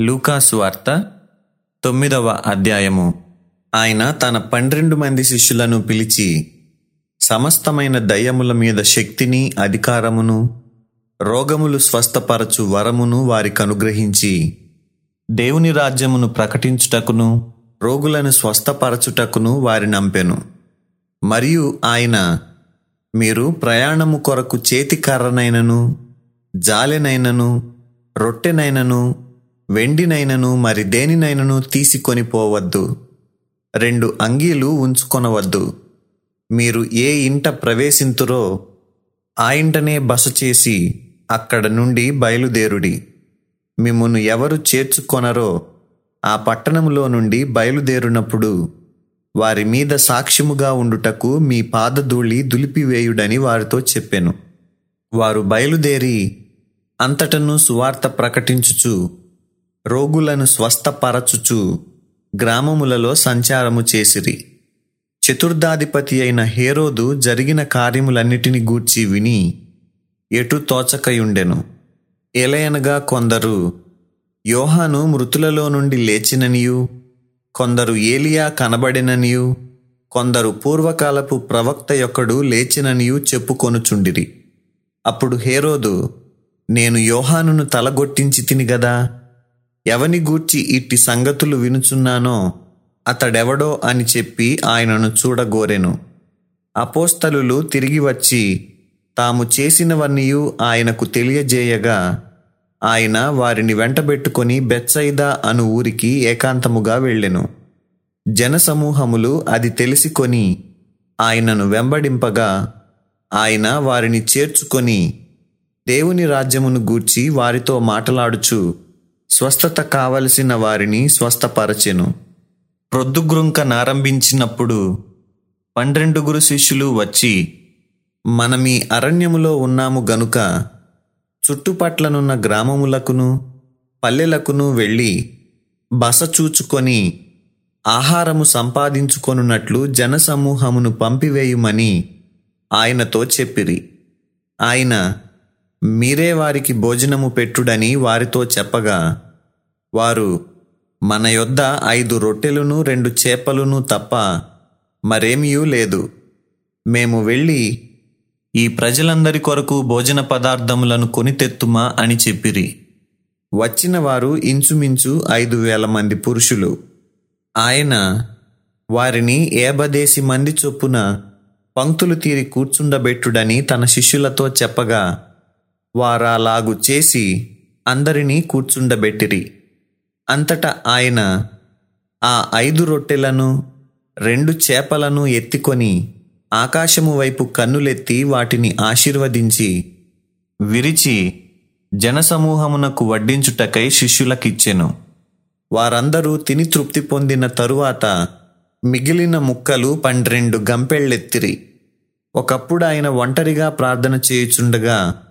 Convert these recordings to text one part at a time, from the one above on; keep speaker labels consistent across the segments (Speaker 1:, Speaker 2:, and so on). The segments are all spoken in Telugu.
Speaker 1: లూకాసు వార్త తొమ్మిదవ అధ్యాయము. ఆయన తన పన్నెండు మంది శిష్యులను పిలిచి సమస్తమైన దయ్యముల మీద శక్తిని అధికారమును రోగములు స్వస్థపరచు వరమును వారికి అనుగ్రహించి దేవుని రాజ్యమును ప్రకటించుటకును రోగులను స్వస్థపరచుటకును వారి నంపెను. మరియు ఆయన మీరు ప్రయాణము కొరకు చేతికర్రనైనను జాలెనైనను రొట్టెనైనను వెండినైనను మరి దేనినైనను తీసుకొని పోవద్దు. రెండు అంగీలు ఉంచుకొనవద్దు. మీరు ఏ ఇంట ప్రవేశింతురో ఆ ఇంటనే బస చేసి అక్కడ నుండి బయలుదేరుడి. మిమ్మును ఎవరు చేర్చుకొనరో ఆ పట్టణములో నుండి బయలుదేరునప్పుడు వారి మీద సాక్ష్యముగా ఉండుటకు మీ పాదధూళి దులిపివేయుడని వారితో చెప్పెను. వారు బయలుదేరి అంతటను సువార్త ప్రకటించుచు రోగులను స్వస్థపరచుచు గ్రామములలో సంచారము చేసిరి. చతుర్థాధిపతి అయిన హేరోదు జరిగిన కార్యములన్నిటిని గూర్చి విని ఎటు తోచకయుండెను. ఎలయనగా కొందరు యోహాను మృతులలో నుండి లేచిననియు కొందరు ఏలియా కనబడిననియు కొందరు పూర్వకాలపు ప్రవక్త యొక్కడు లేచిననియు చెప్పుకొనుచుండిరి. అప్పుడు హేరోదు నేను యోహానును తలగొట్టించి తిని గదా? ఎవని గూర్చి ఇట్టి సంగతులు వినుచున్నానో అతడెవడో అని చెప్పి ఆయనను చూడగోరెను. అపోస్తలులు తిరిగి వచ్చి తాము చేసినవన్నీయు ఆయనకు తెలియజేయగా ఆయన వారిని వెంటబెట్టుకొని బెత్సైదా అను ఊరికి ఏకాంతముగా వెళ్ళెను. జనసమూహములు అది తెలిసికొని ఆయనను వెంబడింపగా ఆయన వారిని చేర్చుకొని దేవుని రాజ్యమును గూర్చి వారితో మాటలాడుచు స్వస్థత కావలసిన వారిని స్వస్థపరచెను. ప్రొద్దుగ్రుంకనారంభించినప్పుడు పన్నెండుగురు శిష్యులు వచ్చి మనమీ అరణ్యములో ఉన్నాము గనుక చుట్టుపట్లనున్న గ్రామములకును పల్లెలకును వెళ్ళి బస చూచుకొని ఆహారము సంపాదించుకొనున్నట్లు జనసమూహమును పంపివేయుమని ఆయనతో చెప్పిరి. ఆయన మీరే వారికి భోజనము పెట్టుడని వారితో చెప్పగా వారు మన యొద్ద ఐదు రొట్టెలును రెండు చేపలును తప్ప మరేమీయూ లేదు. మేము వెళ్ళి ఈ ప్రజలందరి కొరకు భోజన పదార్థములను కొని తెత్తుమా అని చెప్పిరి. వచ్చిన వారు ఇంచుమించు ఐదు వేల మంది పురుషులు. ఆయన వారిని ఏబదేసి మంది చొప్పున పంక్తులు తీరి కూర్చుండబెట్టుడని తన శిష్యులతో చెప్పగా వారాలాగు చేసి అందరినీ కూర్చుండబెట్టిరి. అంతటా ఆయన ఆ ఐదు రొట్టెలను రెండు చేపలను ఎత్తికొని ఆకాశము వైపు కన్నులెత్తి వాటిని ఆశీర్వదించి విరిచి జనసమూహమునకు వడ్డించుటకై శిష్యులకిచ్చెను. వారందరూ తిని తృప్తి పొందిన తరువాత మిగిలిన ముక్కలు పన్నెండు గంపెళ్ళెత్తిరి. ఒకప్పుడు ఆయన ఒంటరిగా ప్రార్థన చేయుచుండగా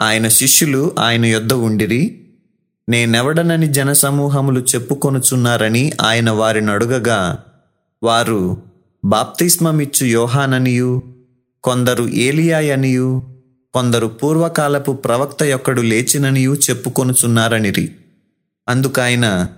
Speaker 1: ఆయన శిష్యులు ఆయన యొద్ద ఉండిరి. నేనెవడనని జనసమూహములు చెప్పుకొనుచున్నారని ఆయన వారిని అడుగగా వారు బాప్తిస్మమిచ్చు యోహాననియు కొందరు ఏలియాయనియు కొందరు పూర్వకాలపు ప్రవక్త యొక్కడు లేచిననియు చెప్పుకొనుచున్నారనిరి. అందుకాయన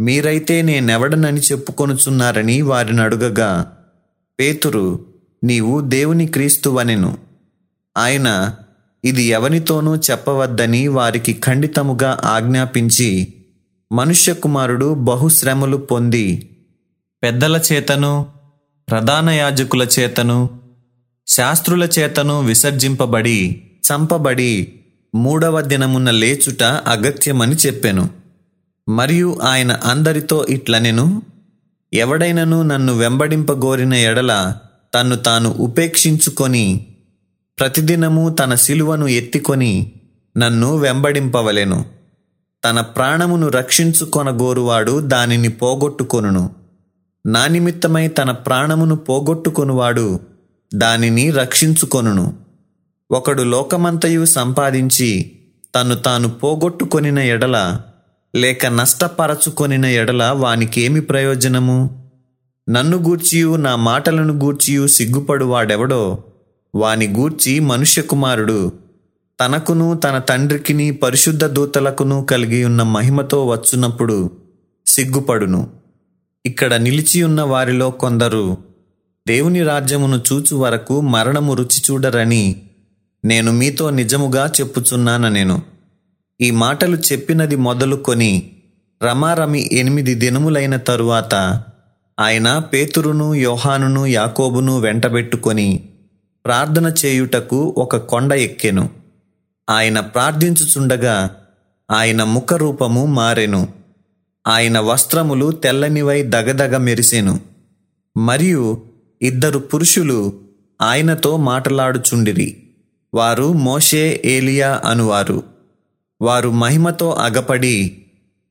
Speaker 1: మీరైతే నేనెవడనని చెప్పుకొనుచున్నారని వారిని అడుగగా పేతురు నీవు దేవుని క్రీస్తువనెను. ఆయన ఇది ఎవనితోనూ చెప్పవద్దని వారికి ఖండితముగా ఆజ్ఞాపించి మనుష్య కుమారుడు బహుశ్రమలు పొంది పెద్దల చేతను ప్రధాన యాజకుల చేతను శాస్త్రుల చేతను విసర్జింపబడి చంపబడి మూడవ దినమున లేచుట అగత్యమని చెప్పెను. మరియు ఆయన అందరితో ఇట్లనెను ఎవడైనను నన్ను వెంబడింపగోరిన ఎడల తన్ను తాను ఉపేక్షించుకొని ప్రతిదినము తన శిలువను ఎత్తికొని నన్ను వెంబడింపవలెను. తన ప్రాణమును రక్షించుకొనగోరువాడు దానిని పోగొట్టుకొనును. నా నిమిత్తమై తన ప్రాణమును పోగొట్టుకొనువాడు దానిని రక్షించుకొనును. ఒకడు లోకమంతయు సంపాదించి తను తాను పోగొట్టుకొనిన ఎడల లేక నష్టపరచుకొనిన ఎడల వానికేమి ప్రయోజనము? నన్ను గూర్చియు నా మాటలను గూర్చియు సిగ్గుపడు వాడెవడో వాని గూర్చి మనుష్య కుమారుడు. తనకును తన తండ్రికిని పరిశుద్ధ దూతలకును కలిగి ఉన్న మహిమతో వచ్చున్నప్పుడు సిగ్గుపడును. ఇక్కడ నిలిచి ఉన్న వారిలో కొందరు దేవుని రాజ్యమును చూచు వరకు మరణము రుచి చూడరని నేను మీతో నిజముగా చెప్పుచున్నాను నేను ఈ మాటలు చెప్పినది మొదలుకొని రమారమి ఎనిమిది దినములైన తరువాత ఆయన పేతురును యోహానును యాకోబును వెంటబెట్టుకొని ప్రార్థన చేయుటకు ఒక కొండ ఎక్కెను. ఆయన ప్రార్థించుచుండగా ఆయన ముఖరూపము మారెను. ఆయన వస్త్రములు తెల్లనివై దగదగ మెరిసెను. మరియు ఇద్దరు పురుషులు ఆయనతో మాటలాడుచుండిరి. వారు మోషే ఏలియా అనువారు. వారు మహిమతో అగపడి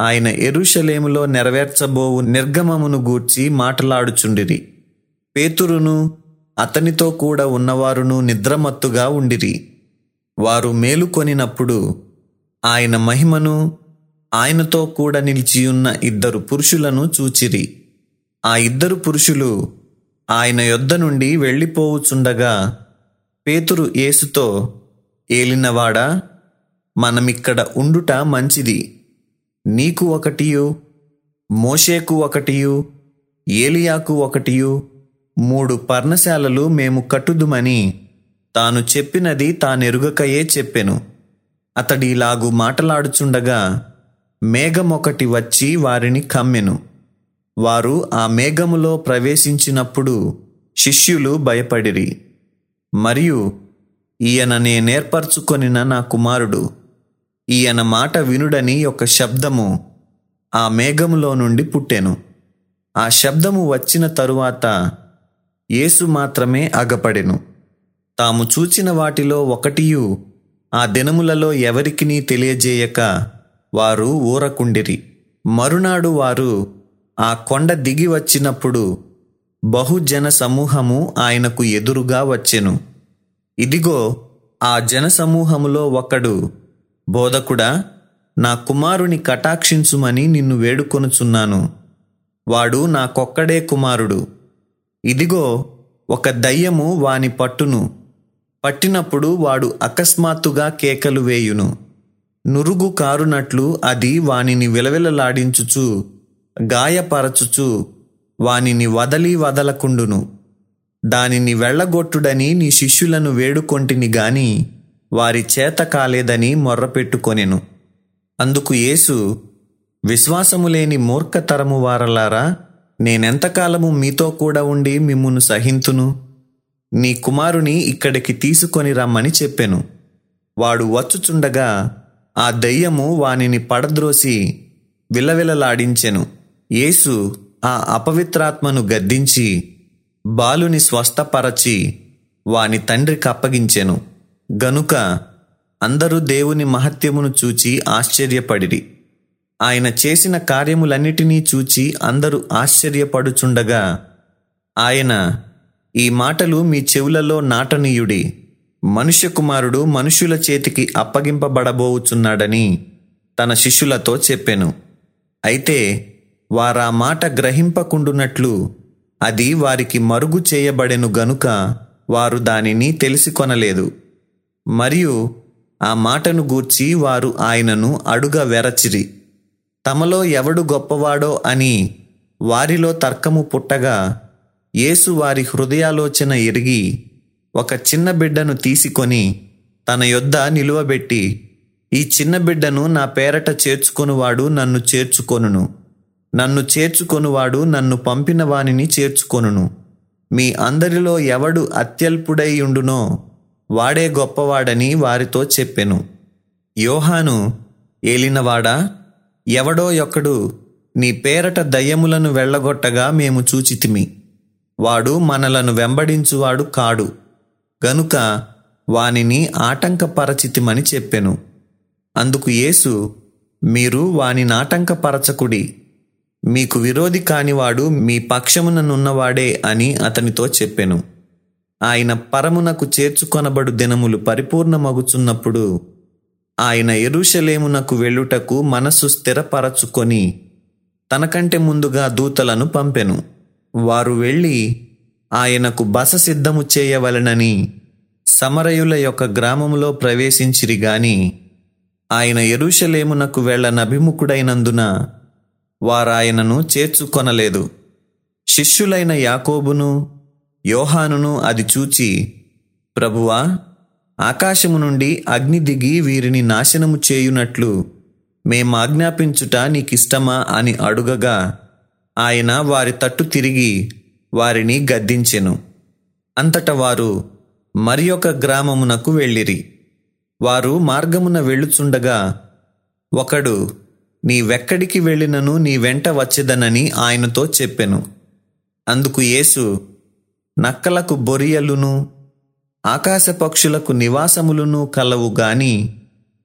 Speaker 1: ఆయన ఎరుషలేములో నెరవేర్చబోవు నిర్గమమును గూర్చి మాటలాడుచుండిరి. పేతురును అతనితో కూడా ఉన్నవారును నిద్రమత్తుగా ఉండిరి. వారు మేలుకొనినప్పుడు ఆయన మహిమను ఆయనతో కూడా నిలిచియున్న ఇద్దరు పురుషులను చూచిరి. ఆ ఇద్దరు పురుషులు ఆయన యొద్ద నుండి వెళ్ళిపోవుచుండగా పేతురు యేసుతో ఏలినవాడా మనమిక్కడ ఉండుట మంచిది. నీకు ఒకటియు మోషేకు ఒకటియు ఏలియాకు ఒకటియు మూడు పర్ణశాలలు మేము కట్టుదుమని తాను చెప్పినది తానెరుగకయే చెప్పెను. అతడిలాగు మాటలాడుచుండగా మేఘమొకటి వచ్చి వారిని కమ్మెను. వారు ఆ మేఘములో ప్రవేశించినప్పుడు శిష్యులు భయపడిరి. మరియు ఈయన నేనేర్పరచుకొనిన నా కుమారుడు. ఈయన మాట వినుడని ఒక శబ్దము ఆ మేఘములో నుండి పుట్టెను. ఆ శబ్దము వచ్చిన తరువాత యేసు మాత్రమే అగపడెను. తాము చూచిన వాటిలో ఒకటియు ఆ దినములలో ఎవరికినీ తెలియజేయక వారు ఊరకుండిరి. మరునాడు వారు ఆ కొండ దిగి వచ్చినప్పుడు బహుజన సమూహము ఆయనకు ఎదురుగా వచ్చెను. ఇదిగో ఆ జనసమూహములో ఒకడు బోధకుడా నా కుమారుని కటాక్షించుమని నిన్ను వేడుకొనుచున్నాను. వాడు నాకొక్కడే కుమారుడు. ఇదిగో ఒక దయ్యము వాని పట్టును పట్టినప్పుడు వాడు అకస్మాత్తుగా కేకలు వేయును. నురుగు కారునట్లు అది వానిని విలవిలలాడించుచు గాయపరచుచు వానిని వదలి వదలకుండును. దానిని వెళ్ళగొట్టుడని నీ శిష్యులను వేడుకొంటిని గాని వారి చేత కాలేదని మొర్రపెట్టుకొనెను. అందుకు యేసు విశ్వాసము లేని మూర్ఖతరము వారలారా నేనెంతకాలము మీతో కూడా ఉండి మిమ్మును సహింతును? నీ కుమారుని ఇక్కడికి తీసుకొని రమ్మని చెప్పెను. వాడు వచ్చుచుండగా ఆ దయ్యము వానిని పడద్రోసి విలవిలలాడించెను. యేసు ఆ అపవిత్రాత్మను గద్దించి బాలుని స్వస్థపరచి వాని తండ్రికి అప్పగించెను. గనుక అందరూ దేవుని మహత్యమును చూచి ఆశ్చర్యపడిరి. ఆయన చేసిన కార్యములన్నిటినీ చూచి అందరూ ఆశ్చర్యపడుచుండగా ఆయన ఈ మాటలు మీ చెవులలో నాటనీయుడి. మనుష్య కుమారుడు మనుషుల చేతికి అప్పగింపబడబోవుచున్నాడని తన శిష్యులతో చెప్పెను. అయితే వారా మాట గ్రహింపకుండునట్లు అది వారికి మరుగు చేయబడెను గనుక వారు దానిని తెలిసికొనలేదు. మరియు ఆ మాటను గూర్చి వారు ఆయనను అడుగ వెరచిరి. తమలో ఎవడు గొప్పవాడో అని వారిలో తర్కము పుట్టగా యేసు వారి హృదయాలోచన ఎరిగి ఒక చిన్న బిడ్డను తీసుకొని తన యొద్ద నిలువబెట్టి ఈ చిన్న బిడ్డను నా పేరట చేర్చుకొనువాడు నన్ను చేర్చుకొనును. నన్ను చేర్చుకొనువాడు నన్ను పంపిన వానిని చేర్చుకొనును. మీ అందరిలో ఎవడు అత్యల్పుడై ఉండునో వాడే గొప్పవాడని వారితో చెప్పెను. యోహాను ఏలినవాడా? ఎవడో ఒకడు నీ పేరట దయ్యములను వెళ్ళగొట్టగా మేము చూచితిమి. వాడు మనలను వెంబడించువాడు కాడు. గనుక వానిని ఆటంకపరచితిమని చెప్పెను. అందుకు యేసు మీరు వాని నాటంకపరచకుడి మీకు విరోధి కానివాడు మీ పక్షముననున్నవాడే అని అతనితో చెప్పెను. ఆయన పరమునకు చేర్చుకొనబడు దినములు పరిపూర్ణమగుచున్నప్పుడు ఆయన ఎరుషలేమునకు వెళ్ళుటకు మనస్సు స్థిరపరచుకొని తనకంటే ముందుగా దూతలను పంపెను. వారు వెళ్ళి ఆయనకు బస సిద్ధము చేయవలెనని సమరయుల యొక్క గ్రామములో ప్రవేశించిరి గాని ఆయన ఎరుషలేమునకు వెళ్ళనభిముఖుడైనందున వారాయనను చేర్చుకొనలేదు. శిష్యులైన యాకోబును యోహానును అది చూచి ప్రభువా ఆకాశము నుండి అగ్ని దిగి వీరిని నాశనము చేయునట్లు మేము ఆజ్ఞాపించుట నీకిష్టమా అని అడుగగా ఆయన వారి తట్టు తిరిగి వారిని గద్దించెను. అంతట వారు మరి ఒక గ్రామమునకు వెళ్ళిరి. వారు మార్గమున వెళ్ళుచుండగా ఒకడు నీవెక్కడికి వెళ్ళినను నీ వెంట వచ్చేదనని ఆయనతో చెప్పెను. అందుకు యేసు నక్కలకు బొరియలును ఆకాశ పక్షులకు నివాసములను కలవు గాని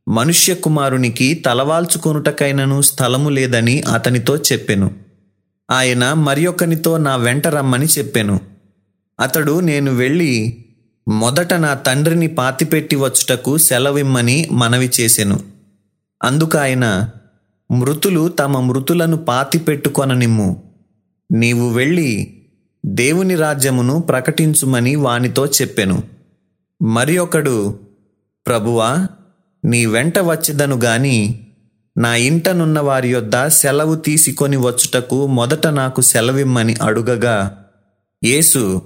Speaker 1: మనుష్య కుమారునికి తలవాల్చుకొనుటకైనను స్థలము లేదని అతనితో చెప్పెను. ఆయన మరియొకనితో నా వెంట రమ్మని చెప్పెను. అతడు నేను వెళ్ళి మొదట నా తండ్రిని పాతిపెట్టి వచ్చుటకు సెలవిమ్మని మనవి చేసెను. అందుకాయన మృతులు తమ మృతులను పాతిపెట్టుకొననిమ్ము. నీవు వెళ్ళి దేవుని రాజ్యమును ప్రకటించుమని వానితో చెప్పెను. మరి ఒకడు ప్రభువా నీ వెంట వచ్చిదను గాని నా ఇంటనున్న వారి యొద్ద సెలవు తీసుకొని వచ్చుటకు మొదట నాకు సెలవిమ్మని అడుగగా యేసు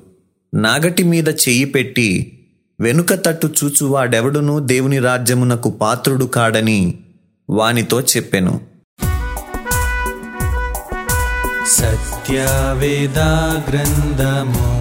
Speaker 1: నాగటి మీద చెయ్యి పెట్టి వెనుక తట్టు చూచువాడెవడునూ దేవుని రాజ్యమునకు పాత్రుడు కాడని వానితో చెప్పెను.
Speaker 2: సత్యవేదా గ్రంథము